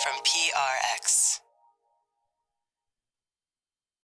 from PRX.